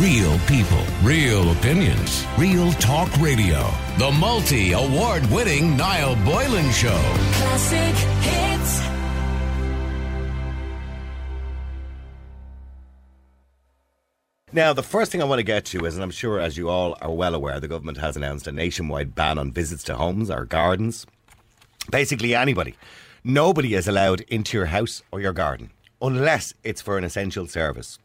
Real people, real opinions, real talk radio. The multi award winning Niall Boylan Show. Classic hits. Now, the first thing I want to get to is, and I'm sure as you all are well aware, the government has announced a nationwide ban on visits to homes or gardens. Basically, anybody. Nobody is allowed into your house or your garden unless it's for an essential service.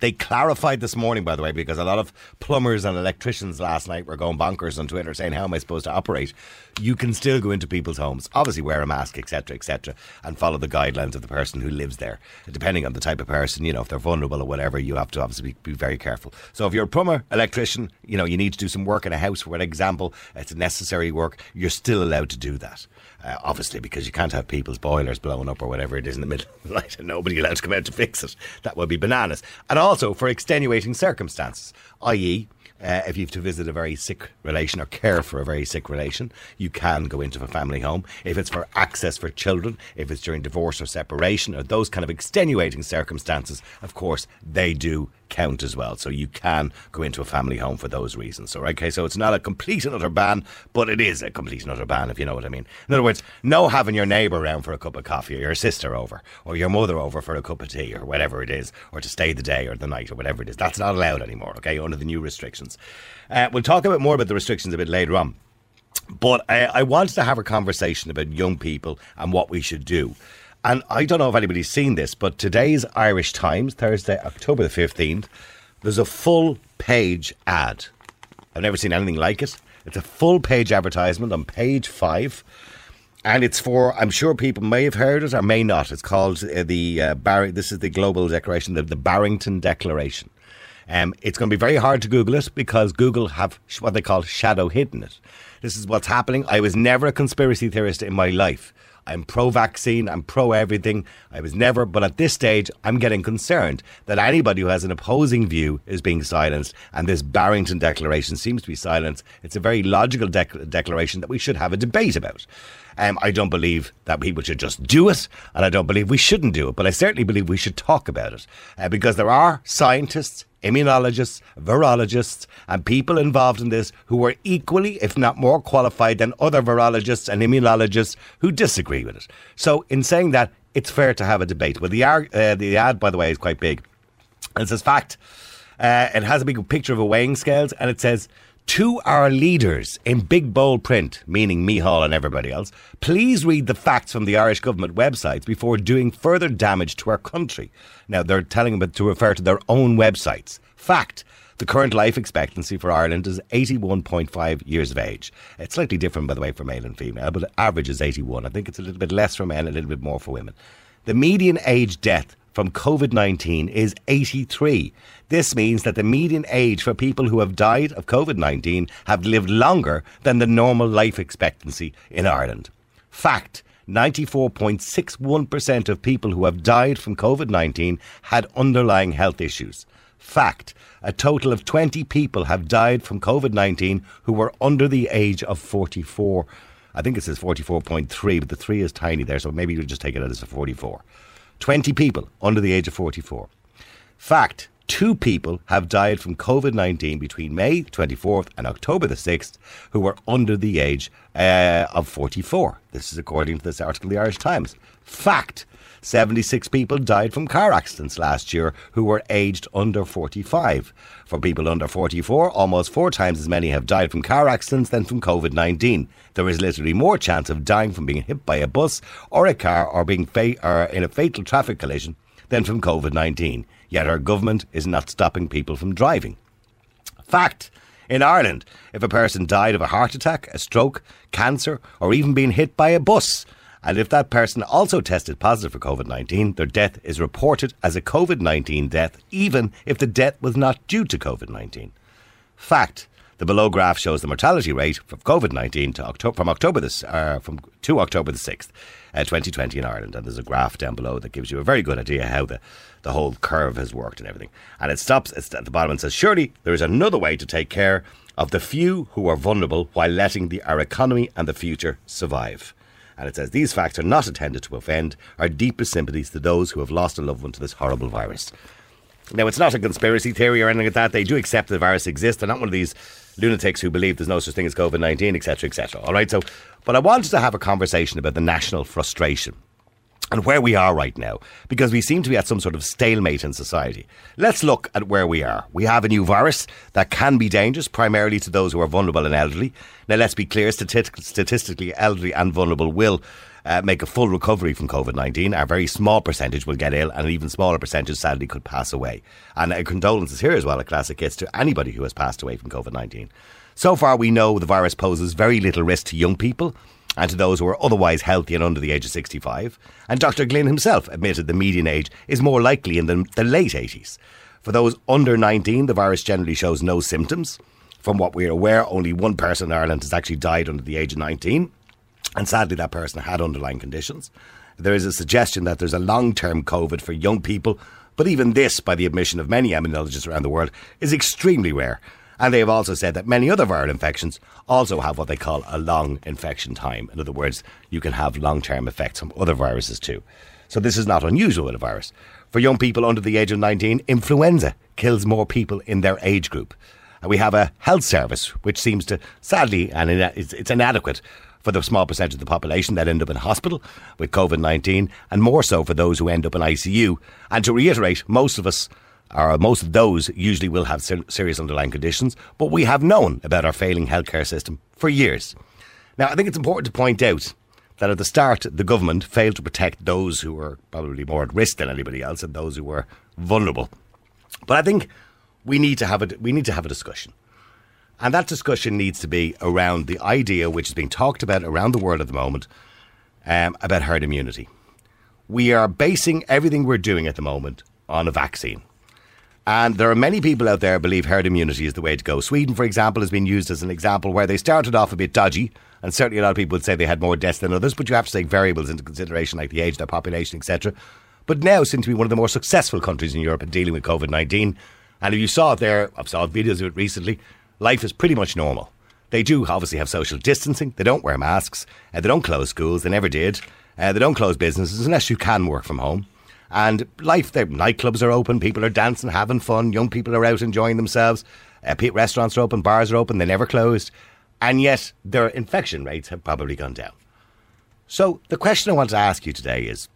They clarified this morning, by the way, because a lot of plumbers and electricians last night were going bonkers on Twitter saying, How am I supposed to operate? You can still go into people's homes, obviously wear a mask, etc., etc., and follow the guidelines of the person who lives there. Depending on the type of person, you know, if they're vulnerable or whatever, you have to obviously be, be very careful. So if you're a plumber, electrician, you know, you need to do some work in a house, for example, it's necessary work, you're still allowed to do that. Uh, obviously, because you can't have people's boilers blowing up or whatever it is in the middle of the night and nobody allowed to come out to fix it. That would be bananas. And also for extenuating circumstances, i.e., uh, if you have to visit a very sick relation or care for a very sick relation, you can go into a family home. If it's for access for children, if it's during divorce or separation, or those kind of extenuating circumstances, of course, they do count as well. So you can go into a family home for those reasons. So, okay, so it's not a complete and utter ban, but it is a complete and utter ban, if you know what I mean. In other words, no having your neighbour around for a cup of coffee, or your sister over, or your mother over for a cup of tea, or whatever it is, or to stay the day or the night, or whatever it is. That's not allowed anymore, okay, under the new restrictions. Uh, we'll talk a bit more about the restrictions a bit later on. But I, I wanted to have a conversation about young people and what we should do. And I don't know if anybody's seen this, but today's Irish Times, Thursday, October the 15th, there's a full page ad. I've never seen anything like it. It's a full page advertisement on page five. And it's for, I'm sure people may have heard it or may not. It's called uh, the, uh, this is the global declaration, the, the Barrington Declaration. Um, it's going to be very hard to Google it because Google have what they call shadow hidden it. This is what's happening. I was never a conspiracy theorist in my life. I'm pro vaccine, I'm pro everything. I was never, but at this stage, I'm getting concerned that anybody who has an opposing view is being silenced, and this Barrington Declaration seems to be silenced. It's a very logical dec- declaration that we should have a debate about. Um, I don't believe that people should just do it, and I don't believe we shouldn't do it, but I certainly believe we should talk about it uh, because there are scientists, immunologists, virologists, and people involved in this who are equally, if not more qualified than other virologists and immunologists who disagree with it. So, in saying that, it's fair to have a debate. Well, the, uh, the ad, by the way, is quite big. It says, fact. Uh, it has a big picture of a weighing scales, and it says, to our leaders in big bold print, meaning Micheál and everybody else, please read the facts from the Irish government websites before doing further damage to our country. Now, they're telling them to refer to their own websites. Fact. The current life expectancy for Ireland is 81.5 years of age. It's slightly different, by the way, for male and female, but average is 81. I think it's a little bit less for men, a little bit more for women. The median age death from COVID 19 is 83. This means that the median age for people who have died of COVID 19 have lived longer than the normal life expectancy in Ireland. Fact 94.61% of people who have died from COVID 19 had underlying health issues. Fact a total of 20 people have died from COVID 19 who were under the age of 44. I think it says 44.3, but the 3 is tiny there, so maybe you'll just take it as a 44. 20 people under the age of 44. Fact two people have died from COVID 19 between May 24th and October the 6th who were under the age uh, of 44. This is according to this article in the Irish Times. Fact 76 people died from car accidents last year who were aged under 45. For people under 44, almost four times as many have died from car accidents than from COVID 19. There is literally more chance of dying from being hit by a bus or a car or being fa- or in a fatal traffic collision than from COVID 19. Yet our government is not stopping people from driving. Fact. In Ireland, if a person died of a heart attack, a stroke, cancer, or even being hit by a bus, and if that person also tested positive for COVID 19, their death is reported as a COVID 19 death, even if the death was not due to COVID 19. Fact. The below graph shows the mortality rate from COVID 19 to October, from October this, uh, from to October the 6th, uh, 2020 in Ireland. And there's a graph down below that gives you a very good idea how the, the whole curve has worked and everything. And it stops at the bottom and says, Surely there is another way to take care of the few who are vulnerable while letting the, our economy and the future survive. And it says, These facts are not intended to offend our deepest sympathies to those who have lost a loved one to this horrible virus. Now, it's not a conspiracy theory or anything like that. They do accept the virus exists. They're not one of these lunatics who believe there's no such thing as COVID 19, etc., etc. All right, so, but I wanted to have a conversation about the national frustration and where we are right now, because we seem to be at some sort of stalemate in society. Let's look at where we are. We have a new virus that can be dangerous, primarily to those who are vulnerable and elderly. Now, let's be clear statistically, elderly and vulnerable will. Uh, make a full recovery from COVID 19. A very small percentage will get ill, and an even smaller percentage sadly could pass away. And uh, condolences here as well, a classic hits to anybody who has passed away from COVID 19. So far, we know the virus poses very little risk to young people and to those who are otherwise healthy and under the age of 65. And Dr. Glynn himself admitted the median age is more likely in the, the late 80s. For those under 19, the virus generally shows no symptoms. From what we're aware, only one person in Ireland has actually died under the age of 19. And sadly, that person had underlying conditions. There is a suggestion that there's a long term COVID for young people, but even this, by the admission of many immunologists around the world, is extremely rare. And they have also said that many other viral infections also have what they call a long infection time. In other words, you can have long term effects from other viruses too. So this is not unusual with a virus. For young people under the age of 19, influenza kills more people in their age group. And we have a health service which seems to, sadly, and it's, inadequate for the small percentage of the population that end up in hospital with COVID 19, and more so for those who end up in ICU. And to reiterate, most of us or most of those usually will have ser- serious underlying conditions, but we have known about our failing healthcare system for years. Now, I think it's important to point out that at the start, the government failed to protect those who were probably more at risk than anybody else and those who were vulnerable. But I think we need to have a, we need to have a discussion. And that discussion needs to be around the idea which is being talked about around the world at the moment um, about herd immunity. We are basing everything we're doing at the moment on a vaccine. And there are many people out there who believe herd immunity is the way to go. Sweden, for example, has been used as an example where they started off a bit dodgy, and certainly a lot of people would say they had more deaths than others, but you have to take variables into consideration like the age of their population, etc. But now seem to be one of the more successful countries in Europe in dealing with COVID 19. And if you saw it there, I've saw videos of it recently, life is pretty much normal. They do obviously have social distancing, they don't wear masks, uh, they don't close schools, they never did. Uh, they don't close businesses unless you can work from home. And life, the nightclubs are open, people are dancing, having fun, young people are out enjoying themselves. Uh, restaurants are open, bars are open, they never closed. And yet their infection rates have probably gone down. So the question I want to ask you today is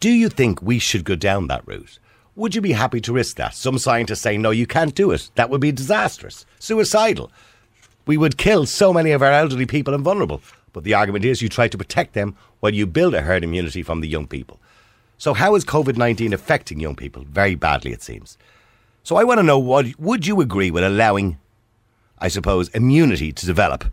do you think we should go down that route? Would you be happy to risk that? Some scientists say, no, you can't do it. That would be disastrous, suicidal. We would kill so many of our elderly people and vulnerable. But the argument is you try to protect them while you build a herd immunity from the young people. So, how is COVID 19 affecting young people? Very badly, it seems. So, I want to know what would you agree with allowing, I suppose, immunity to develop?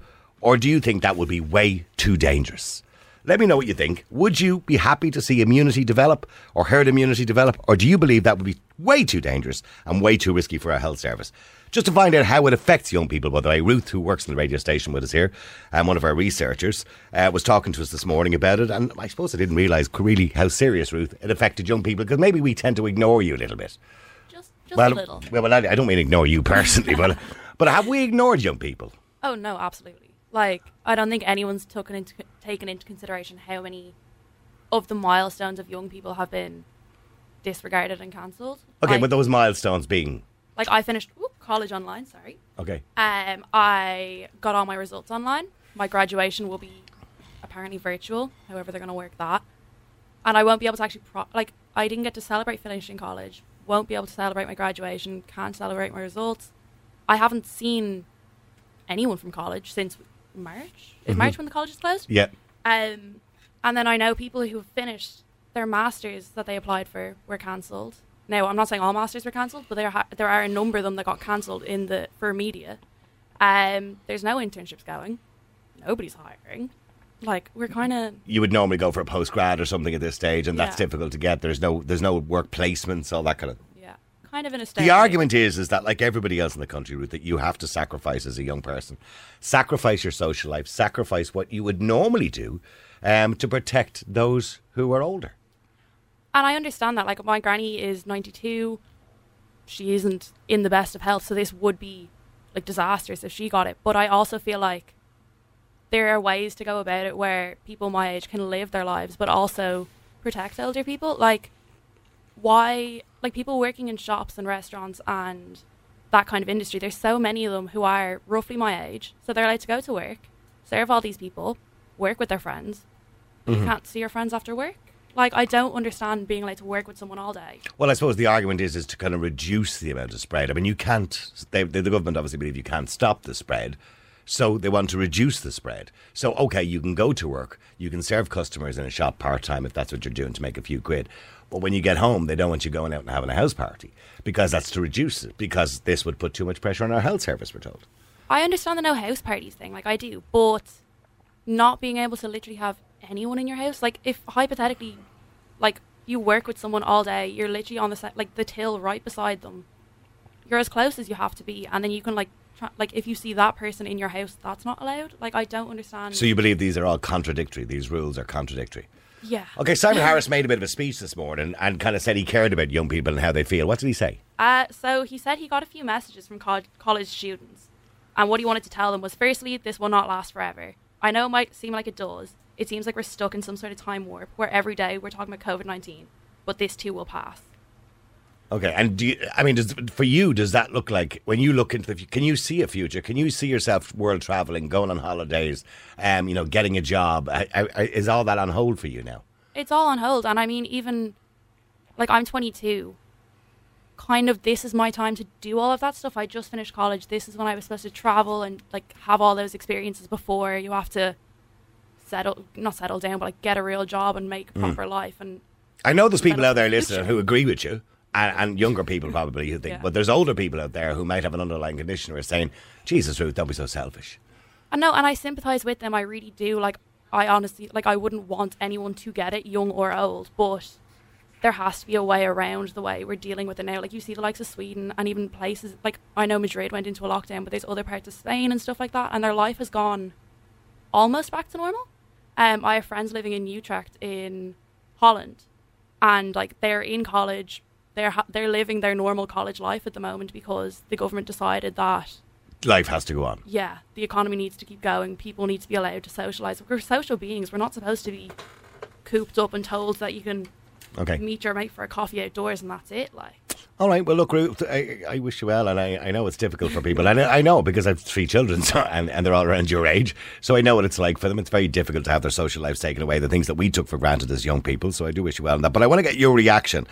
Or do you think that would be way too dangerous? Let me know what you think. Would you be happy to see immunity develop or herd immunity develop? Or do you believe that would be way too dangerous and way too risky for our health service? Just to find out how it affects young people, by the way, Ruth, who works in the radio station with us here, and um, one of our researchers, uh, was talking to us this morning about it. And I suppose I didn't realise really how serious, Ruth, it affected young people because maybe we tend to ignore you a little bit. Just, just well, a little. Well, I, I don't mean ignore you personally, but, but have we ignored young people? Oh, no, absolutely. Like, I don't think anyone's taken into, taken into consideration how many of the milestones of young people have been disregarded and cancelled. Okay, like, but those milestones being. Like, I finished whoop, college online, sorry. Okay. Um, I got all my results online. My graduation will be apparently virtual, however they're going to work that. And I won't be able to actually, pro- like, I didn't get to celebrate finishing college, won't be able to celebrate my graduation, can't celebrate my results. I haven't seen anyone from college since March. Is March when the college is closed? Yeah. Um, and then I know people who have finished their masters that they applied for were cancelled. Now I'm not saying all masters were cancelled, but there ha- there are a number of them that got cancelled in the for media. Um, there's no internships going. Nobody's hiring. Like we're kind of You would normally go for a post grad or something at this stage, and that's difficult to get. There's no there's no work placements, all that kind of. Kind of in a state. The argument is is that like everybody else in the country, Ruth, that you have to sacrifice as a young person, sacrifice your social life, sacrifice what you would normally do, um, to protect those who are older. And I understand that. Like, my granny is 92. She isn't in the best of health, so this would be like disastrous if she got it. But I also feel like there are ways to go about it where people my age can live their lives, but also protect elder people. Like, why like people working in shops and restaurants and that kind of industry. There's so many of them who are roughly my age, so they're allowed to go to work, serve all these people, work with their friends. You mm-hmm. can't see your friends after work. Like I don't understand being allowed to work with someone all day. Well, I suppose the argument is is to kind of reduce the amount of spread. I mean, you can't. They, the government obviously believe you can't stop the spread, so they want to reduce the spread. So, okay, you can go to work, you can serve customers in a shop part time if that's what you're doing to make a few quid. But when you get home, they don't want you going out and having a house party because that's to reduce it. Because this would put too much pressure on our health service. We're told. I understand the no house parties thing, like I do, but not being able to literally have anyone in your house, like if hypothetically, like you work with someone all day, you're literally on the set, like the till right beside them. You're as close as you have to be, and then you can like, like if you see that person in your house, that's not allowed. Like I don't understand. So you believe these are all contradictory? These rules are contradictory. yeah. Okay, Simon Harris made a bit of a speech this morning and kind of said he cared about young people and how they feel. What did he say? Uh, so he said he got a few messages from co- college students, and what he wanted to tell them was firstly, this will not last forever. I know it might seem like it does. It seems like we're stuck in some sort of time warp where every day we're talking about COVID 19, but this too will pass. Okay, and do you, I mean, does, for you, does that look like when you look into the? Can you see a future? Can you see yourself world traveling, going on holidays, um, you know, getting a job? I, I, is all that on hold for you now? It's all on hold, and I mean, even like I'm 22. Kind of, this is my time to do all of that stuff. I just finished college. This is when I was supposed to travel and like have all those experiences before you have to settle, not settle down, but like get a real job and make a proper life. And I know there's people out there listening who agree with you, and, and younger people probably who think, Yeah. but there's older people out there who might have an underlying condition who are saying, "Jesus, Ruth, don't be so selfish." I know, and I sympathize with them. I really do. Like, I honestly, like, I wouldn't want anyone to get it, young or old, but there has to be a way around the way we're dealing with it now. Like, you see the likes of Sweden and even places like I know Madrid went into a lockdown, but there's other parts of Spain and stuff like that, and their life has gone almost back to normal. Um, I have friends living in Utrecht in Holland, and like they're in college, they're ha- they're living their normal college life at the moment because the government decided that Life has to go on. yeah, the economy needs to keep going. People need to be allowed to socialize. We're social beings. We're not supposed to be cooped up and told that you can Okay. meet your mate for a coffee outdoors and that's it. Like, All right. Well, look, Ruth, I, I wish you well, and I, I know it's difficult for people. And I, I know because I have three children, so, and, and they're all around your age. So I know what it's like for them. It's very difficult to have their social lives taken away, the things that we took for granted as young people. So I do wish you well on that. But I want to get your reaction.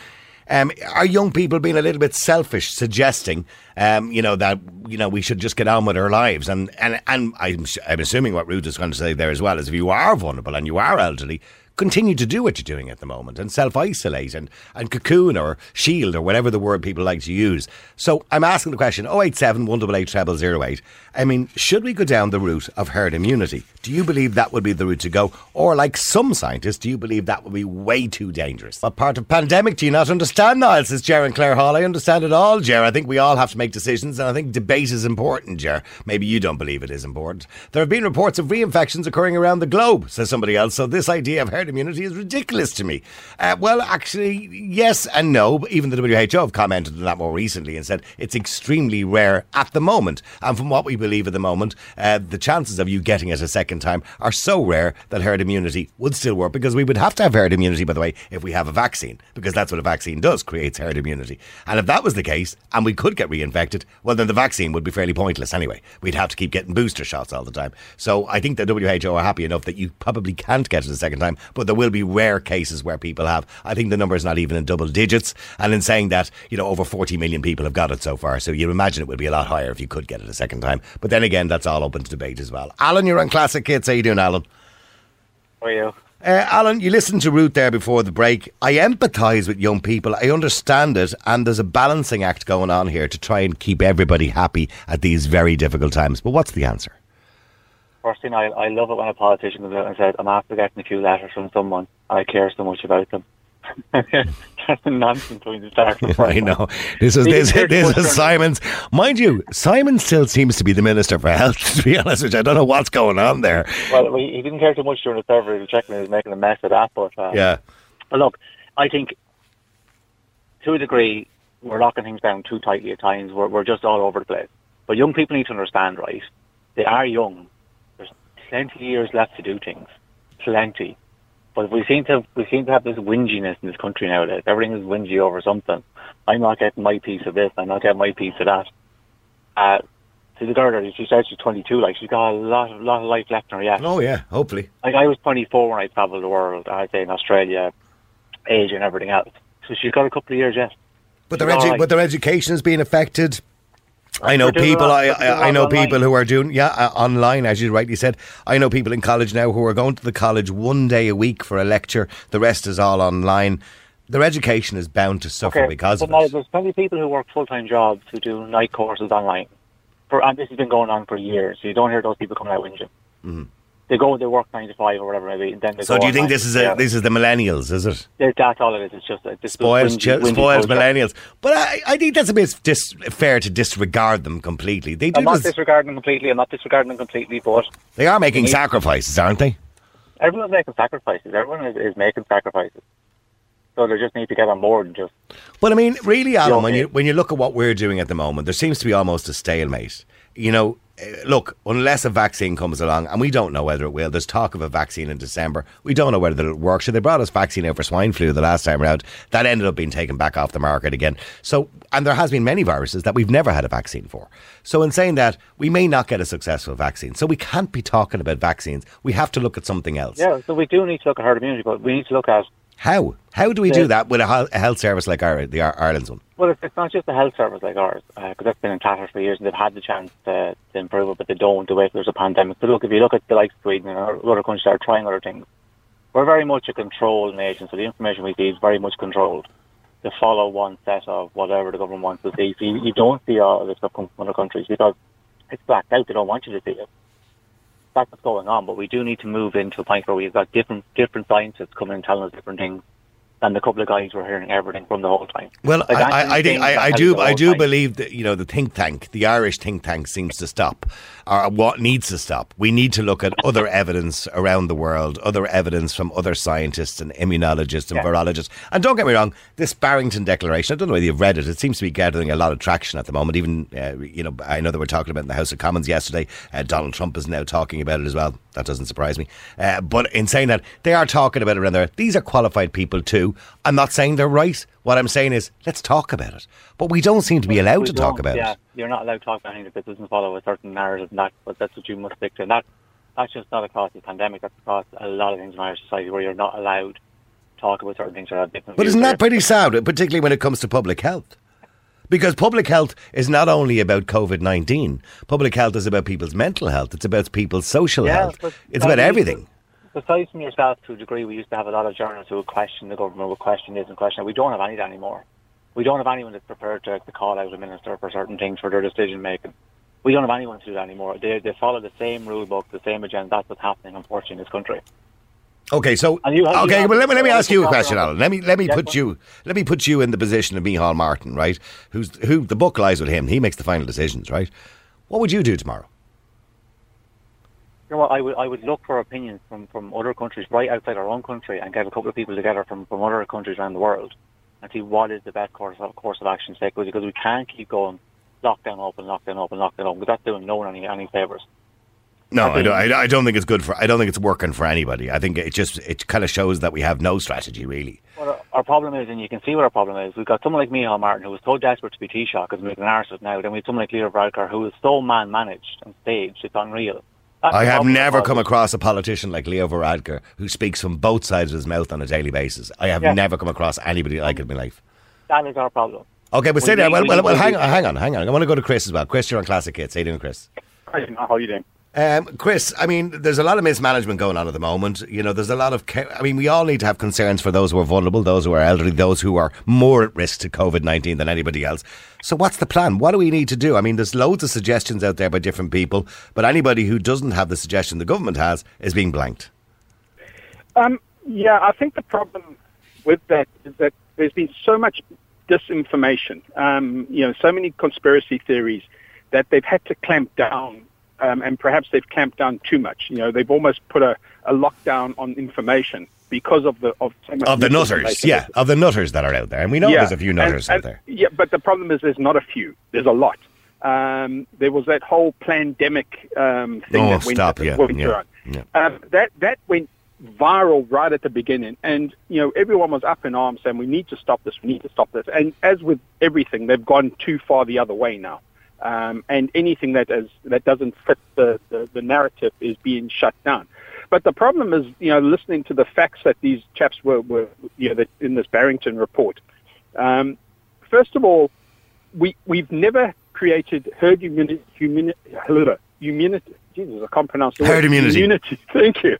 Um, are young people being a little bit selfish, suggesting, um, you know, that you know we should just get on with our lives? And and and I'm, I'm assuming what Ruth is going to say there as well is if you are vulnerable and you are elderly, continue to do what you're doing at the moment and self isolate and, and cocoon or shield or whatever the word people like to use. So I'm asking the question 087 188 0008. I mean, should we go down the route of herd immunity? Do you believe that would be the route to go? Or, like some scientists, do you believe that would be way too dangerous? What part of pandemic do you not understand, Niall? Says Ger and Claire Hall. I understand it all, Ger. I think we all have to make decisions, and I think debate is important, Ger. Maybe you don't believe it is important. There have been reports of reinfections occurring around the globe, says somebody else, so this idea of herd immunity is ridiculous to me. Uh, well, actually, yes and no. Even the WHO have commented on that more recently and said it's extremely rare at the moment. And from what we believe at the moment, uh, the chances of you getting it a second time are so rare that herd immunity would still work because we would have to have herd immunity, by the way, if we have a vaccine, because that's what a vaccine does, creates herd immunity. And if that was the case, and we could get reinfected, well, then the vaccine would be fairly pointless anyway. We'd have to keep getting booster shots all the time. So I think the WHO are happy enough that you probably can't get it a second time, but there will be rare cases where people have. I think the number is not even in double digits. And in saying that, you know, over 40 million people have got it so far. So you imagine it would be a lot higher if you could get it a second time. But then again, that's all open to debate as well. Alan, you're on Classic Hits. How you doing, Alan? How are you? Uh, Alan, you listened to Ruth there before the break. I empathise with young people. I understand it, and there's a balancing act going on here to try and keep everybody happy at these very difficult times. But what's the answer? First thing, I, I love it when a politician comes out and says, I'm after getting a few letters from someone. I care so much about them. That's nonsense when you start. I know this is this, this is Simon's. Mind you, Simon still seems to be the minister for health. To be honest you, I don't know what's going on there. Well, he didn't care too much during the survey. He was checking he was making a mess of that. But, uh, Yeah, but look, I think to a degree, we're locking things down too tightly at times. We're, we're just all over the place. But young people need to understand, right? They are young. Plenty of years left to do things. Plenty. But we seem to we seem to have this whinginess in this country nowadays. Everything is whingy over something. I'm not getting my piece of this. I'm not getting my piece of that. Uh, see the girl, she said she's 22. Like she's got a lot, of, lot of life left in her yet. Oh yeah, hopefully. Like I was 24 when I travelled the world. I'd say in Australia, Asia, and everything else. So she's got a couple of years yet. But their edu- right. but their education is being affected. I know They're doing a people. I, they're doing a I, I know online. people who are doing yeah uh, online, as you rightly said. I know people in college now who are going to the college one day a week for a lecture. The rest is all online. Their education is bound to suffer because but of it. there's plenty of people who work full time jobs who do night courses online. For and this has been going on for years. So you don't hear those people coming out whinging. They go, they work nine to five or whatever it may be, and then they. So do you think this is a this is the millennials? Is it? Yeah, That's all it is. It's just this spoiled, whingy- chil- whingy spoiled millennials. But I, I think that's a bit dis- fair to disregard them completely. They do I'm not disregarding them completely. I'm not disregarding them completely, but they are making Me- sacrifices, aren't they? everyone's making sacrifices. Everyone is, is making sacrifices. So they just need to get on board and just But I mean, really, Alan, Yeah, when you when you look at what we're doing at the moment, there seems to be almost a stalemate. You know, Uh, look, unless a vaccine comes along, and we don't know whether it will. There's talk of a vaccine in December. We don't know whether it'll work. So they brought us vaccine out for swine flu the last time around. That ended up being taken back off the market again. So, and there has been many viruses that we've never had a vaccine for. So, in saying that, we may not get a successful vaccine. So we can't be talking about vaccines. We have to look at something else. yeah. So we do need to look at herd immunity, but we need to look at How? How do we do that with a, a health service like our, the Ireland's one? Well, it's, it's not just a health service like ours, uh, because that's been in tatters for years, and they've had the chance to, to improve it, but they don't. They wait till there's a pandemic. But look, if you look at the likes of Sweden and other countries that are trying other things, we're very much a controlled nation, so the information we see is very much controlled. To follow one set of whatever the government wants to see. So you, you don't see all this stuff come from other countries because it's blacked out. They don't want you to see it. That's what's going on. But we do need to move into a point where we've got different different scientists coming and telling us different things than the couple of guys were hearing everything from the whole time. Well, Like, I, I, think, I, I do I do time. believe that you know the think tank, the Irish think tank, seems to stop, or what needs to stop. We need to look at other evidence around the world, other evidence from other scientists and immunologists and Yeah. virologists. And don't get me wrong, this Barrington Declaration, I don't know whether you've read it. It seems to be gathering a lot of traction at the moment. Even uh, you know, I know they were talking about it in the House of Commons yesterday. Uh, Donald Trump is now talking about it as well. That doesn't surprise me. Uh, but in saying that, they are talking about it around there. These are qualified people too. I'm not saying they're right. What I'm saying is, let's talk about it. But we don't seem to be allowed We to talk about yeah, it. Yeah, you're not allowed to talk about anything that doesn't follow a certain narrative, and that, but that's what you must stick to. And that, that's just not across the pandemic, that's across a lot of things in Irish society where you're not allowed to talk about certain things or have different But isn't that pretty sad, particularly when it comes to public health? Because public health is not only about COVID 19, public health is about people's mental health, it's about people's social Yeah, health, it's that about everything. Besides from yourself, to a degree, we used to have a lot of journalists who would question the government, would question this and question that. We don't have any of that anymore. We don't have anyone that's prepared to, to call out a minister for certain things for their decision making. We don't have anyone to do that anymore. They, they follow the same rule book, the same agenda. That's what's happening, unfortunately, in this country. Okay, so you okay, well let me let me ask you a question, Alan. Let me let me put you let me put you in the position of Micheál Martin, right? Who's who the book lies with him. He makes the final decisions, right? What would you do tomorrow? You know what? I would I would look for opinions from, from other countries right outside our own country and get a couple of people together from, from other countries around the world and see what is the best course of, course of action to take because we can't keep going lockdown open, lockdown open, lockdown open because that's doing no one any any favors. No, I don't. I, I don't think it's good for. I don't think it's working for anybody. I think it just it kind of shows that we have no strategy really. What our, problem is, and you can see what our problem is, we've got someone like Micheál Martin who was so desperate to be Taoiseach because making an arse of it now. Then we have got someone like Leo Varadkar who is so man managed and staged, it's unreal. That's I have never come across a politician like Leo Varadkar who speaks from both sides of his mouth on a daily basis. I have Yeah. never come across anybody like it in my life. That is our problem. Okay, but We say that. need- Well, well, well hang on, hang on, hang on. I want to go to Chris as well. Chris, you're on Classic Hits. How you doing, Chris? Hi, how are you doing? Um, Chris, I mean, there's a lot of mismanagement going on at the moment. You know, there's a lot of. I mean, we all need to have concerns for those who are vulnerable, those who are elderly, those who are more at risk to COVID 19 than anybody else. So, what's the plan? What do we need to do? I mean, there's loads of suggestions out there by different people, but anybody who doesn't have the suggestion the government has is being blanked. Um, yeah, I think the problem with that is that there's been so much disinformation, um, you know, so many conspiracy theories that they've had to clamp down, um, and perhaps they've clamped down too much. You know, they've almost put a, a lockdown on information because of the of Of the nutters, yeah, of the nutters that are out there. And we know Yeah, there's a few and- nutters out and- there. Yeah, but the problem is there's not a few. There's a lot. Um, there was that whole pandemic um, thing Oh, that went, stop, yeah, went yeah, yeah. Um, that that went viral right at the beginning, and you know everyone was up in arms saying we need to stop this, we need to stop this. And as with everything, they've gone too far the other way now. Um, and anything that is that doesn't fit the, the, the narrative is being shut down. But the problem is, you know, listening to the facts that these chaps were, were you know, that in this Barrington report. Um, first of all, we we've never created herd immunity. immunity, immunity Jesus, I can't pronounce the Herd word. immunity. Immunity. Thank you.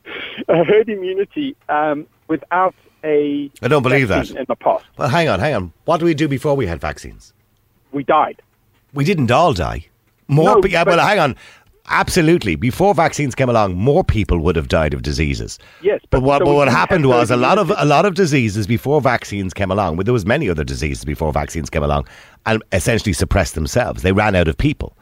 Uh, herd immunity um, without a. I don't believe that. In the past, Well, hang on, hang on. What did we do before we had vaccines? we died. We didn't all die. More, No, pe- yeah, well, hang on. Absolutely. Before vaccines came along, more people would have died of diseases. Yes, but, but- what, so but what happened was a lot of a lot of diseases before vaccines came along. Well, there was many other diseases before vaccines came along, and essentially suppressed themselves. They ran out of people.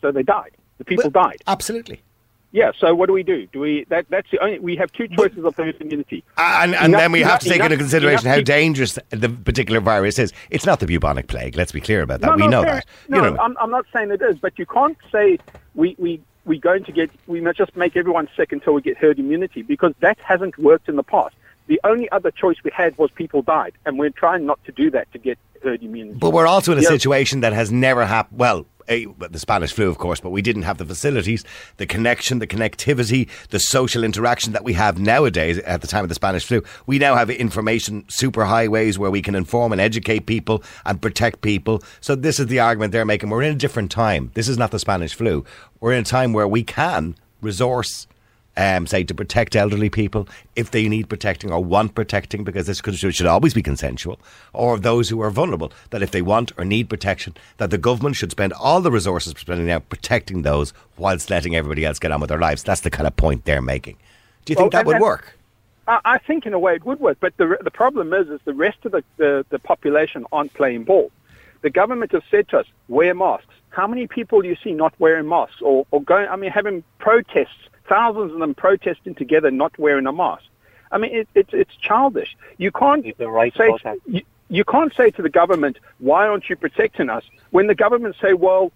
So they died. The people died. Absolutely. Yeah. So what do we do? Do we? That, that's the only. We have two choices of herd immunity. And, and Enough- then we have enough- to take into consideration how dangerous the particular virus is. It's not the bubonic plague. Let's be clear about that. No, we no, know fair- that. No, you know, I'm, I'm not saying it is, but you can't say we we we're going to get. We must just make everyone sick until we get herd immunity because that hasn't worked in the past. The only other choice we had was people died, and we're trying not to do that to get herd immunity. But we're also in a Yeah. situation that has never happened. Well, a, the Spanish flu, of course, but we didn't have the facilities, the connection, the connectivity, the social interaction that we have nowadays at the time of the Spanish flu. We now have information superhighways where we can inform and educate people and protect people. So this is the argument they're making. We're in a different time. This is not the Spanish flu. We're in a time where we can resource um, say to protect elderly people if they need protecting or want protecting, because this could, should always be consensual, or those who are vulnerable, that if they want or need protection, that the government should spend all the resources spending now protecting those whilst letting everybody else get on with their lives. That's the kind of point they're making. Do you think Well, that would work? I, I think in a way it would work, but the the problem is is the rest of the, the, the population aren't playing ball. The government has said to us, wear masks. How many people do you see not wearing masks or, or going? I mean, having protests, thousands of them protesting together, not wearing a mask. I mean, it, it's it's childish. You can't They're right say about you, you can't say to the government, why aren't you protecting us? When the government say, well,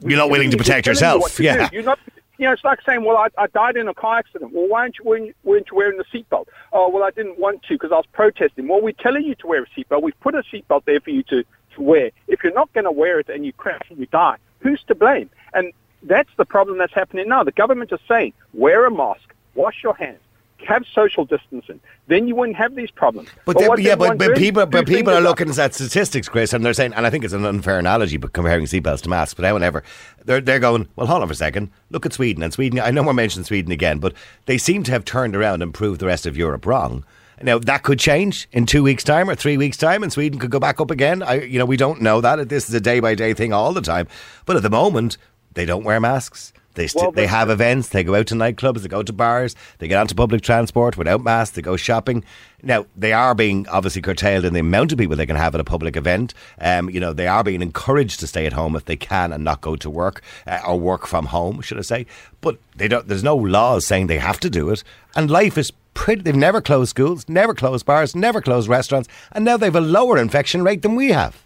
You're not willing to protect telling you yourself. to Yeah. do. You're not. You know, it's like saying, "Well, I, I died in a car accident. Well, why aren't you wearing, weren't you wearing the seatbelt? Oh, well, I didn't want to because I was protesting. Well, we're telling you to wear a seatbelt. We've put a seatbelt there for you to, to wear. If you're not going to wear it and you crash and you die, who's to blame? And that's the problem that's happening now. The government is saying, wear a mask, wash your hands, have social distancing. Then you wouldn't have these problems. But But yeah, but, but people, but people are fingers up. looking at statistics, Chris, and they're saying, and I think it's an unfair analogy, but comparing seatbelts to masks. But however, they're they're going. Well, hold on for a second. Look at Sweden, and Sweden. I know we're mentioning Sweden again, but they seem to have turned around and proved the rest of Europe wrong. Now that could change in two weeks' time or three weeks' time, and Sweden could go back up again. I, you know, we don't know that. This is a day by day thing all the time. But at the moment, they don't wear masks. They st- Well, they have events. They go out to nightclubs. They go to bars. They get onto public transport without masks. They go shopping. Now they are being obviously curtailed in the amount of people they can have at a public event. Um, you know they are being encouraged to stay at home if they can and not go to work uh, or work from home, should I say? But they don't. There's no laws saying they have to do it. And life is pretty. They've never closed schools, never closed bars, never closed restaurants, and now they've a lower infection rate than we have.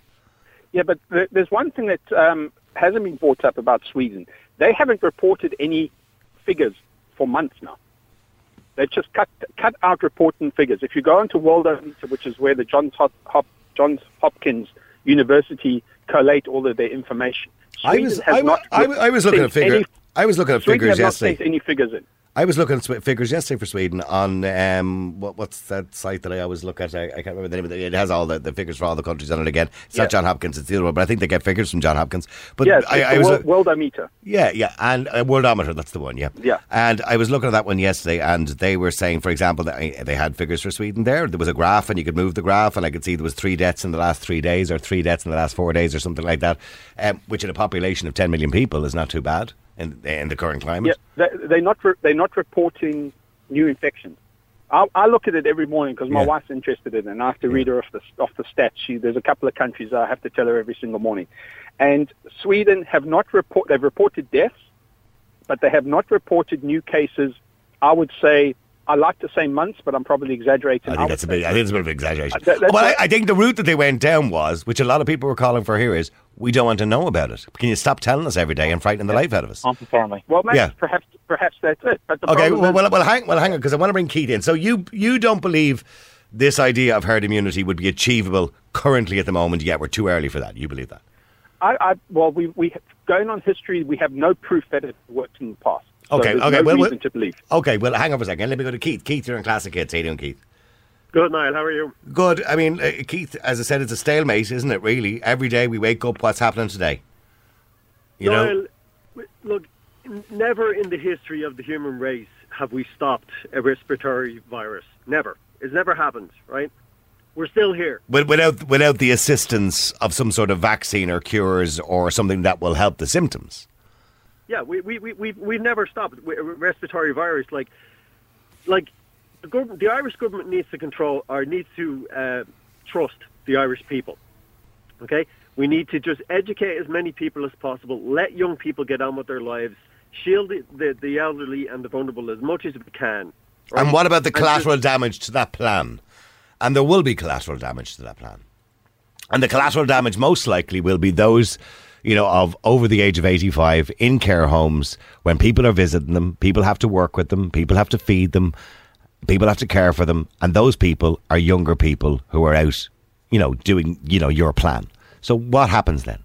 Yeah, but th- there's one thing that um, hasn't been brought up about Sweden. They haven't reported any figures for months now. They've just cut cut out reporting figures. If you go into Worldometer, which is where the Johns, Hop- Hop- Johns Hopkins University collate all of their information, I Sweden was has I, not I, I was looking at figures. I was looking at Sweden figures has not yesterday. sent any figures in. I was looking at figures yesterday for Sweden on um, what, what's that site that I always look at? I, I can't remember the name of it. It has all the, the figures for all the countries on it again. It's Yeah. not John Hopkins, it's the other one, but I think they get figures from John Hopkins. But Yes, I, it's I was. World, Worldometer. Yeah, yeah, and uh, Worldometer, that's the one, yeah. Yeah. And I was looking at that one yesterday, and they were saying, for example, that I- they had figures for Sweden there. There was a graph, and you could move the graph, and I could see there was three deaths in the last three days, or three deaths in the last four days, or something like that, um, which in a population of 10 million people is not too bad in, in the current climate. Yeah, they, they're not re- they're not reporting new infections. I, I look at it every morning because my Yeah. wife's interested in it, and I have to read her off the off the stats. She, there's a couple of countries I have to tell her every single morning, and Sweden have not report they've reported deaths, but they have not reported new cases. I would say I like to say months, but I'm probably exaggerating. I think would that's a bit. I think it's a bit of exaggeration. Uh, that- but I, I think the route that they went down was, which a lot of people were calling for here, is we don't want to know about it. Can you stop telling us every day and frightening the life out of us? Unconfirming. Well, maybe Yeah. perhaps perhaps that's it. Okay, well, well, well, hang, well, hang on, because I want to bring Keith in. So you you don't believe this idea of herd immunity would be achievable currently at the moment? Yet we're too early for that. You believe that? I, I, well, we, we going on history, we have no proof that it worked in the past. Okay, there's okay, no well, well- to believe. Okay, well, hang on for a second. Let me go to Keith. Keith, you're in Classic Hits. How you doing, Keith? Good, Niall. How are you? Good. I mean, uh, Keith, as I said, it's a stalemate, isn't it? Really, every day we wake up, what's happening today? You know, Niall, w- look, never in the history of the human race have we stopped a respiratory virus. Never. It's never happened, right? We're still here. Wi- without without the assistance of some sort of vaccine or cures or something that will help the symptoms. Yeah, we we we we we've never stopped a respiratory virus. Like, like the, gov- the Irish government needs to control or needs to uh, trust the Irish people. Okay, we need to just educate as many people as possible. Let young people get on with their lives. Shield the, the, the elderly and the vulnerable as much as we can. right? And what about the And just- collateral damage to that plan? And there will be collateral damage to that plan. And the collateral damage most likely will be those, you know, of over the age of 85 in care homes when people are visiting them, people have to work with them, people have to feed them, people have to care for them, and those people are younger people who are out, you know, doing, you know, your plan. So what happens then?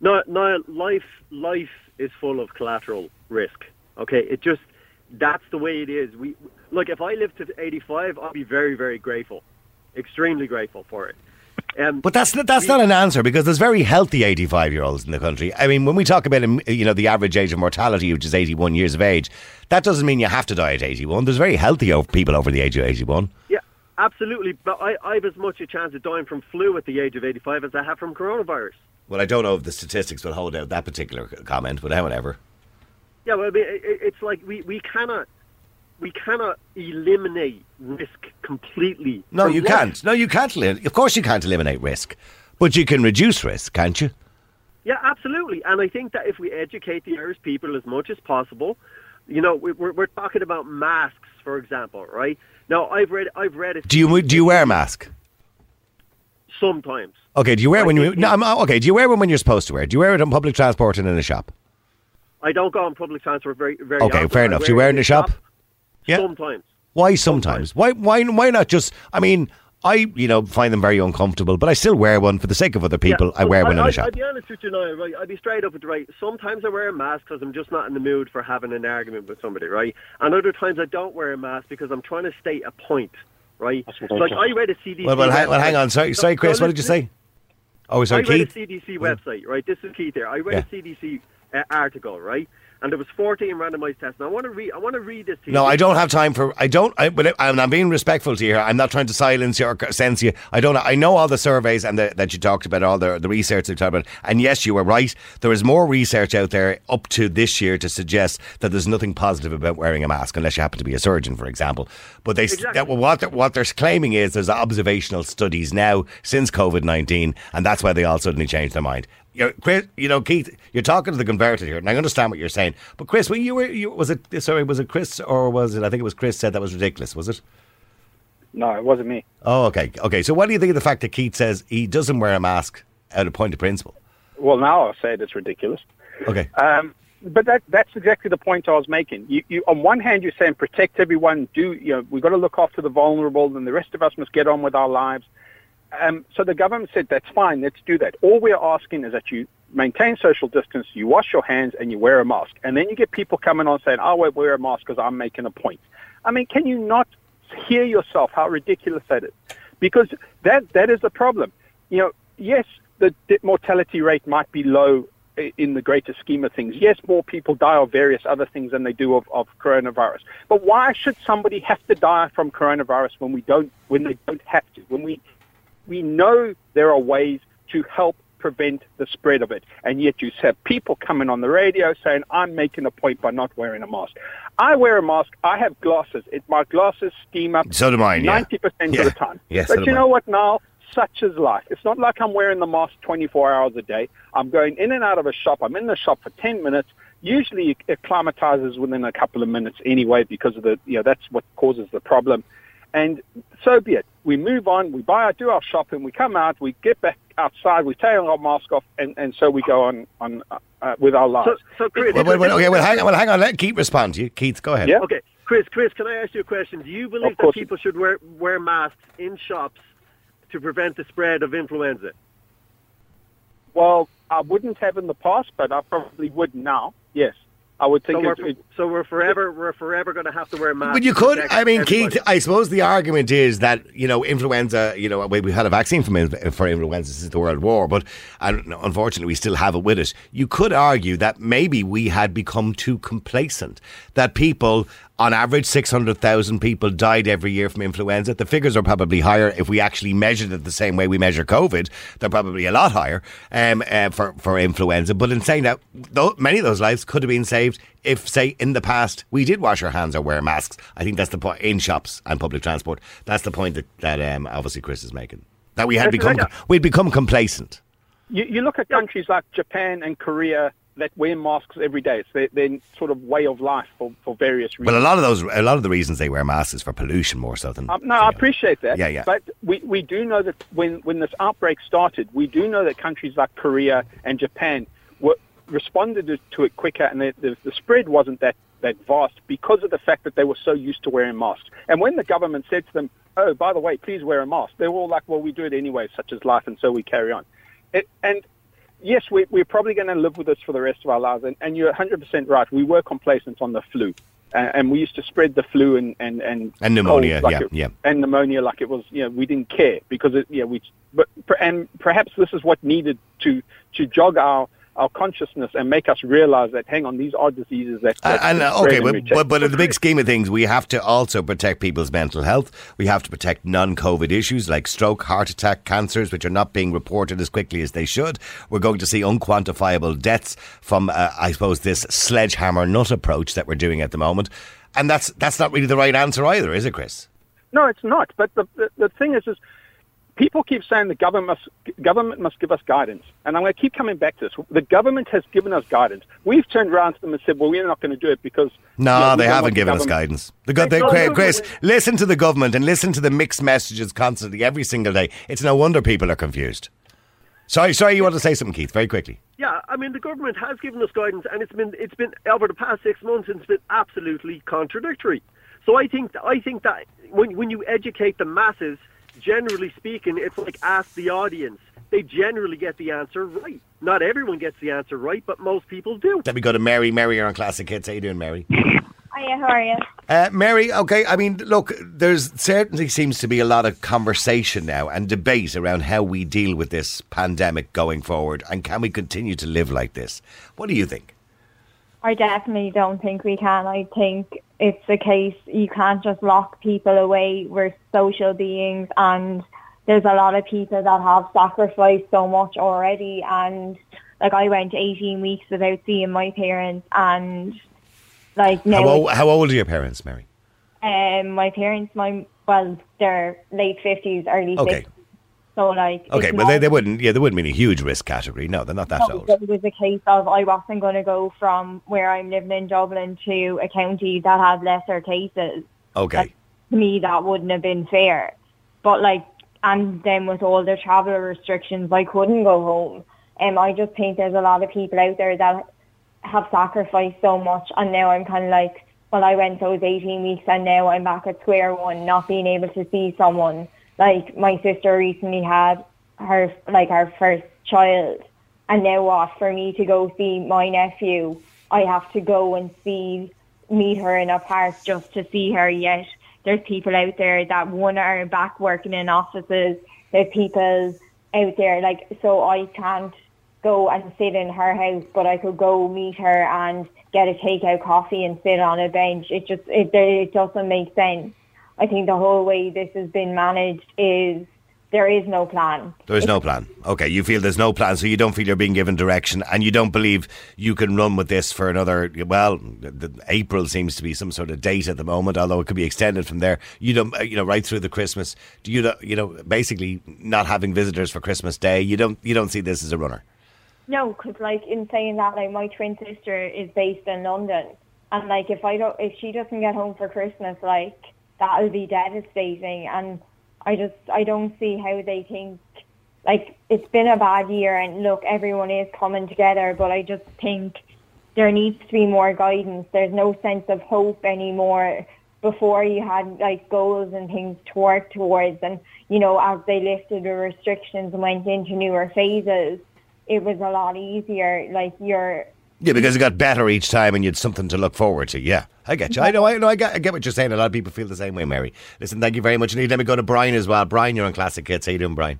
No, no, life life is full of collateral risk. Okay, it just that's the way it is. We look. If I live to eighty five, I'll be very very grateful, extremely grateful for it. Um, But that's not, that's not an answer because there's very healthy 85 year olds in the country. I mean, when we talk about um, you know the average age of mortality, which is 81 years of age, that doesn't mean you have to die at 81. There's very healthy people over the age of 81. yeah, absolutely. But I, I have as much a chance of dying from flu at the age of eighty five as I have from coronavirus. Well, I don't know if the statistics will hold out that particular comment, but however. Yeah, well, I mean, it, it- it's like we, we cannot we cannot eliminate risk completely. No, you can't. No, you can't. Of course, you can't eliminate risk, but you can reduce risk, can't you? Yeah, absolutely. And I think that if we educate the Irish people as much as possible, you know, we- we're, we're talking about masks, for example, right? Now, I've read, I've read it Do you do you wear a mask? sometimes. Okay. Do you wear I when you? No, I'm, uh, okay. Do you wear it when you're supposed to wear? Do you wear it on public transport and in a shop? I don't go on public transport very, very Okay, often. fair enough. Do you wear it in the shop? Yeah. Sometimes. Why sometimes? Why why why not just? I mean, I you know find them very uncomfortable, but I still wear one for the sake of other people. Yeah, I wear one in a shop. I'll be honest with you now, right? I'll be straight up with you, right? Sometimes I wear a mask because I'm just not in the mood for having an argument with somebody, right? And other times I don't wear a mask because I'm trying to state a point, right? Like ridiculous. I read a CDC. Well, well, hang, well, hang on. Sorry, sorry, Chris. What did you say? Oh, sorry, I read Keith. a CDC website, right? This is Keith here. I read Yeah. a CDC uh, article, right? And there was 14 randomized tests. Now I want to read. I want to read this to you. No, I don't have time for. I don't. I, but I'm, I'm being respectful to you here. I'm not trying to silence you or sense you. I don't. I know all the surveys and the, that you talked about, all the the research that you talked about. And yes, you were right. There is more research out there up to this year to suggest that there's nothing positive about wearing a mask, unless you happen to be a surgeon, for example. But they Exactly. that, what they're, what they're claiming is there's observational studies now since COVID nineteen, and that's why they all suddenly changed their mind. You know, Chris, you know, Keith, you're talking to the converted here, and I understand what you're saying. But Chris, when you were, you, was it sorry, was it Chris or was it? I think it was Chris said that was ridiculous. Was it? No, it wasn't me. Oh, okay, okay. So, what do you think of the fact that Keith says he doesn't wear a mask out of point of principle? Well, now I'll say it's ridiculous. Okay, Um, but that that's exactly the point I was making. You, you, on one hand, you're saying protect everyone. Do you know we've got to look after the vulnerable, and the rest of us must get on with our lives. Um, so the government said that's fine. Let's do that. All we're asking is that you maintain social distance, you wash your hands, and you wear a mask. And then you get people coming on saying, "I won't wear a mask because I'm making a point." I mean, can you not hear yourself how ridiculous that is? Because that that is the problem. You know, yes, the mortality rate might be low in the greater scheme of things. Yes, more people die of various other things than they do of, of coronavirus. But why should somebody have to die from coronavirus when we don't when they don't have to? When we we know there are ways to help prevent the spread of it. And yet you have people coming on the radio saying, I'm making a point by not wearing a mask. I wear a mask. I have glasses. It, my glasses steam up So do mine, 90% Yeah. of the time. Yes, so but do you mine. know what, now? such is life. It's not like I'm wearing the mask 24 hours a day. I'm going in and out of a shop. I'm in the shop for 10 minutes. Usually it acclimatizes within a couple of minutes anyway because of the, you know, that's what causes the problem. And so be it. We move on, we buy, our do our shopping, we come out, we get back outside, we take our mask off, and, and so we go on, on uh, with our lives. So, so Chris, Wait, wait, wait, okay, well, hang on, well, hang on. Let Keith respond to you. Keith, go ahead. Yeah. okay, Chris, Chris, can I ask you a question? Do you believe that course. people should wear wear masks in shops to prevent the spread of influenza? Well, I wouldn't have in the past, but I probably would now. Yes, I would think So we're, it, it, so we're forever we're forever going to have to wear masks. But you could. I mean, everybody. Keith. I suppose the argument is that you know influenza. You know, we, we had a vaccine from for influenza since the World War, but and unfortunately, we still have it with us. You could argue that maybe we had become too complacent. That people, on average, six hundred thousand people died every year from influenza. The figures are probably higher if we actually measured it the same way we measure COVID. They're probably a lot higher um, uh, for for influenza. But in saying that, though, many of those lives could have been saved if, say, in the past we did wash our hands or wear masks. I think that's the point in shops and public transport. That's the point that, that um, obviously Chris is making. That we had become we'd become complacent. you, you look at countries like Japan and Korea that wear masks every day. It's their, their sort of way of life for, for various reasons. Well, a lot of those, a lot of the reasons they wear masks is for pollution more so than. Um, no, I appreciate that. Yeah, yeah. But we, we do know that when, when this outbreak started, we do know that countries like Korea and Japan were, responded to it quicker and the, the, the spread wasn't that, that vast because of the fact that they were so used to wearing masks. And when the government said to them, oh, by the way, please wear a mask, they were all like, well, we do it anyway, such as life, and so we carry on. It, and yes, we, we're probably going to live with this for the rest of our lives. And, and you're 100% right. We were complacent on the flu. Uh, and we used to spread the flu and and and, And pneumonia, like yeah, it- yeah. and pneumonia like it was. You know, we didn't care because it. Yeah, we. But and perhaps this is what needed to to jog our our consciousness and make us realize that hang on, these are diseases that. that And, and, uh, okay, but, but but in the big scheme of things, we have to also protect people's mental health. We have to protect non-COVID issues like stroke, heart attack, cancers, which are not being reported as quickly as they should. We're going to see unquantifiable deaths from, uh, I suppose, this sledgehammer nut approach that we're doing at the moment, and that's that's not really the right answer either, is it, Chris? No, it's not. But the, the, the thing is, is people keep saying the government must, government must give us guidance. And I'm going to keep coming back to this. The government has given us guidance. We've turned around to them and said, well, we're not going to do it because... No, you know, they haven't want the given us guidance. The, go- they, No, Chris, Chris, listen to the government and listen to the mixed messages constantly every single day. It's no wonder people are confused. Sorry, sorry, you want to say something, Keith, very quickly. Yeah, I mean the government has given us guidance, and it's been it's been over the past six months. It's been absolutely contradictory. So I think I think that when when you educate the masses, generally speaking, it's like ask the audience. They generally get the answer right. Not everyone gets the answer right, but most people do. Let me go to Mary. Mary, you're on Classic Hits. How you doing, Mary? Hiya, how are you? Uh, Mary, okay, I mean, look, there's certainly seems to be a lot of conversation now and debate around how we deal with this pandemic going forward and can we continue to live like this? What do you think? I definitely don't think we can. I think it's a case you can't just lock people away. We're social beings and there's a lot of people that have sacrificed so much already and like I went 18 weeks without seeing my parents and like now How old, how old are your parents, Mary? um, my parents, my well, they're late 50s, early Okay. 60s. So like Okay, well, they, not- they wouldn't, yeah, they wouldn't be in a huge risk category. No, they're not that No, old. It was a case of I wasn't going to go from where I'm living in Dublin to a county that has lesser cases. Okay. To me, that wouldn't have been fair. But like, and then with all the travel restrictions, I couldn't go home. And I just think there's a lot of people out there that have sacrificed so much, and now I'm kind of like, well, I went those 18 weeks, and now I'm back at square one, not being able to see someone. Like my sister recently had her like her first child, and now what? For me to go see my nephew, I have to go and see meet her in a park just to see her. Yet there's people out there that one are back working in offices. There's people out there like so I can't go and sit in her house, but I could go meet her and get a takeout coffee and sit on a bench. It just it it doesn't make sense. I think the whole way this has been managed is there is no plan. There is no plan. Okay, you feel there's no plan, so you don't feel you're being given direction, and you don't believe you can run with this for another. Well, April seems to be some sort of date at the moment, although it could be extended from there. You don't, uh, you know, right through the Christmas. Do you, you know, basically not having visitors for Christmas Day? You don't, you don't see this as a runner. No, because like in saying that, like my twin sister is based in London, and like if I don't, if she doesn't get home for Christmas, like that'll be devastating, and I just I don't see how they think like it's been a bad year and look everyone is coming together but I just think there needs to be more guidance. There's no sense of hope anymore. Before you had like goals and things to work towards and you know, as they lifted the restrictions and went into newer phases, it was a lot easier. Like you're yeah, because it got better each time and you had something to look forward to. Yeah, I get you. I know, I know, I get, I get what you're saying. A lot of people feel the same way, Mary. Listen, thank you very much indeed. Let me go to Brian as well. Brian, you're on Classic Hits. How you doing, Brian?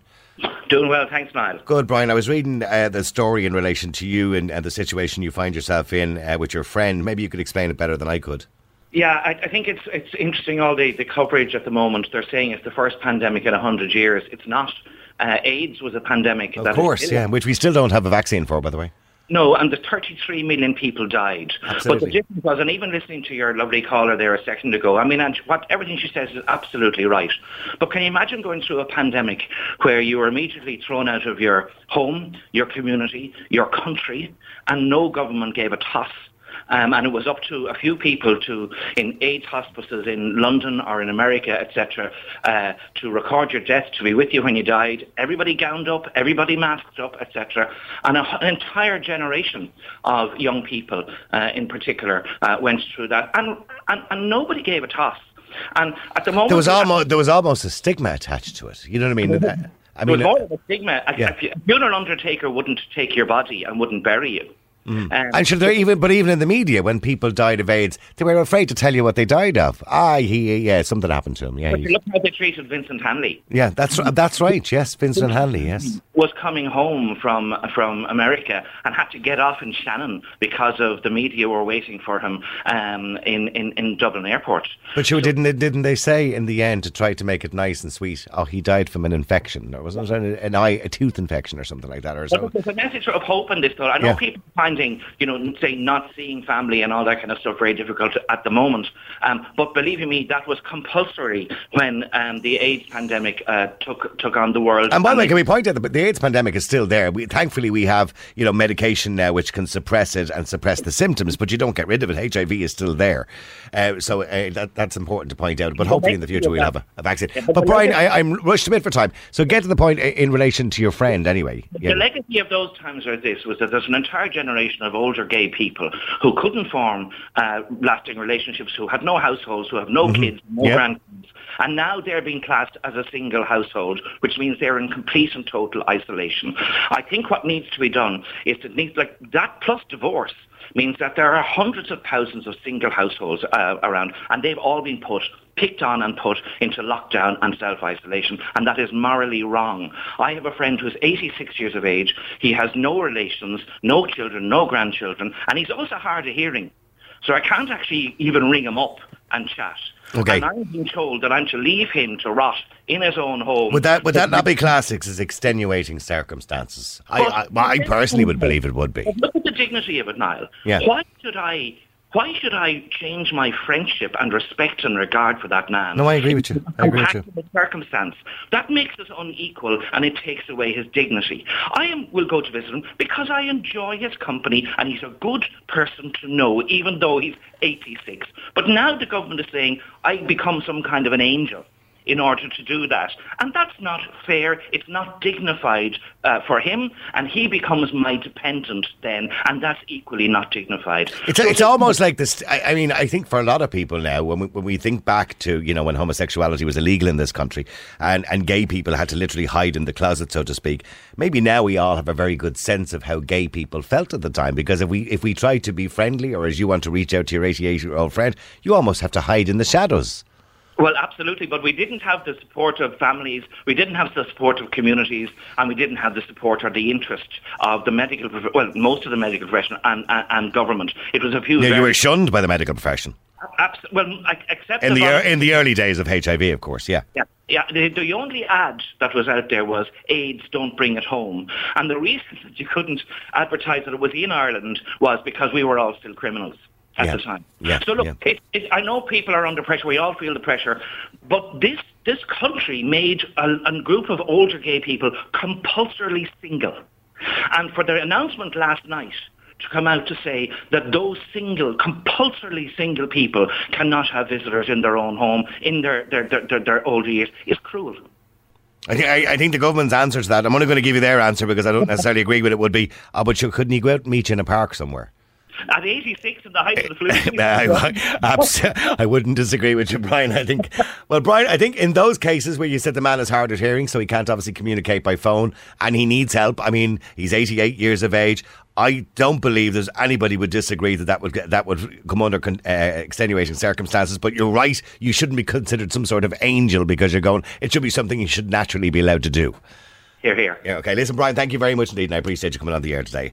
Doing well, thanks, Niall. Good, Brian. I was reading uh, the story in relation to you and, and the situation you find yourself in uh, with your friend. Maybe you could explain it better than I could. Yeah, I, I think it's it's interesting all the, the coverage at the moment. They're saying it's the first pandemic in 100 years. It's not. Uh, AIDS was a pandemic. Of course, yeah, which we still don't have a vaccine for, by the way. No, and the 33 million people died. Absolutely. But the difference was, and even listening to your lovely caller there a second ago, I mean, and what everything she says is absolutely right. But can you imagine going through a pandemic where you were immediately thrown out of your home, your community, your country, and no government gave a toss um, and it was up to a few people to in AIDS hospices in London or in America, etc., uh, to record your death, to be with you when you died. Everybody gowned up, everybody masked up, etc. And a, an entire generation of young people, uh, in particular, uh, went through that, and, and and nobody gave a toss. And at the moment, there was almost there was almost a stigma attached to it. You know what I mean? I mean, there was more of a stigma. A, yeah. a funeral undertaker wouldn't take your body and wouldn't bury you. Mm. Um, and should there even, but even in the media, when people died of AIDS, they were afraid to tell you what they died of. Ah, he, yeah, something happened to him. Yeah, but look how they treated Vincent Hanley. Yeah, that's that's right. Yes, Vincent Hanley. Yes, was coming home from from America and had to get off in Shannon because of the media were waiting for him um, in, in in Dublin Airport. But sure, so, didn't didn't they say in the end to try to make it nice and sweet? Oh, he died from an infection, or wasn't it an, an eye, a tooth infection, or something like that, or so? There's a message of hope in this, though. I know yeah. people find finding, you know, say not seeing family and all that kind of stuff very difficult at the moment. Um, but believe me, that was compulsory when um, the AIDS pandemic uh, took took on the world. And by the way, can we point out that the AIDS pandemic is still there? We, thankfully, we have you know medication now which can suppress it and suppress the symptoms, but you don't get rid of it. HIV is still there, uh, so uh, that, that's important to point out. But hopefully, in the future, we'll have a, a vaccine. But Brian, I, am rushed a bit for time, so get to the point in relation to your friend anyway. The legacy of those times like this was that there's an entire generation generation of older gay people who couldn't form uh, lasting relationships, who had no households, who have no mm-hmm. kids, no yep. grandkids. And now they're being classed as a single household, which means they're in complete and total isolation. I think what needs to be done is it needs like that plus divorce means that there are hundreds of thousands of single households uh, around, and they've all been put picked on and put into lockdown and self-isolation, and that is morally wrong. I have a friend who's 86 years of age. He has no relations, no children, no grandchildren, and he's also hard of hearing. So I can't actually even ring him up and chat. Okay. And I'm being told that I'm to leave him to rot in his own home. Would that would that not be classics as extenuating circumstances? I, I, I personally would believe it would be. Look at the dignity of it, Niall. Yeah. Why should I why should I change my friendship and respect and regard for that man? No, I agree with you. I agree with you. The circumstance that makes us unequal and it takes away his dignity. I am, will go to visit him because I enjoy his company and he's a good person to know, even though he's 86. But now the government is saying I become some kind of an angel in order to do that. And that's not fair. It's not dignified uh, for him, and he becomes my dependent then, and that's equally not dignified. It's, it's almost like this. I, I, mean, I think for a lot of people now, when we, when we think back to you know when homosexuality was illegal in this country, and and gay people had to literally hide in the closet, so to speak. Maybe now we all have a very good sense of how gay people felt at the time, because if we if we try to be friendly, or as you want to reach out to your 88 year old friend, you almost have to hide in the shadows. Well, absolutely, but we didn't have the support of families, we didn't have the support of communities, and we didn't have the support or the interest of the medical, well, most of the medical profession and, and, and government. It was a few. Yeah, you were shunned by the medical profession. Abs- well, except in the, the in the early days of HIV, of course. Yeah. Yeah. Yeah, the, the, only ad that was out there was AIDS, don't bring it home. And the reason that you couldn't advertise that it was in Ireland was because we were all still criminals at yeah. the time. Yeah. So look, yeah. it, it, I know people are under pressure. We all feel the pressure, but this this country made a, a group of older gay people compulsorily single, and for their announcement last night to come out to say that those single, compulsorily single people cannot have visitors in their own home in their, their, their, their, their older years is cruel. I think, I, I, think the government's answer to that, I'm only going to give you their answer because I don't necessarily agree with it, would be, oh, but you, couldn't he go out and meet you in a park somewhere? At 86 in the height of the flu. I, I, wouldn't disagree with you, Brian. I think, well, Brian, I think in those cases where you said the man is hard of hearing, so he can't obviously communicate by phone and he needs help. I mean, he's 88 years of age. I don't believe there's anybody would disagree that that would that would come under uh, extenuating circumstances. But you're right; you shouldn't be considered some sort of angel because you're going. It should be something you should naturally be allowed to do. Hear, hear. Yeah. Okay. Listen, Brian. Thank you very much indeed, and I appreciate you coming on the air today.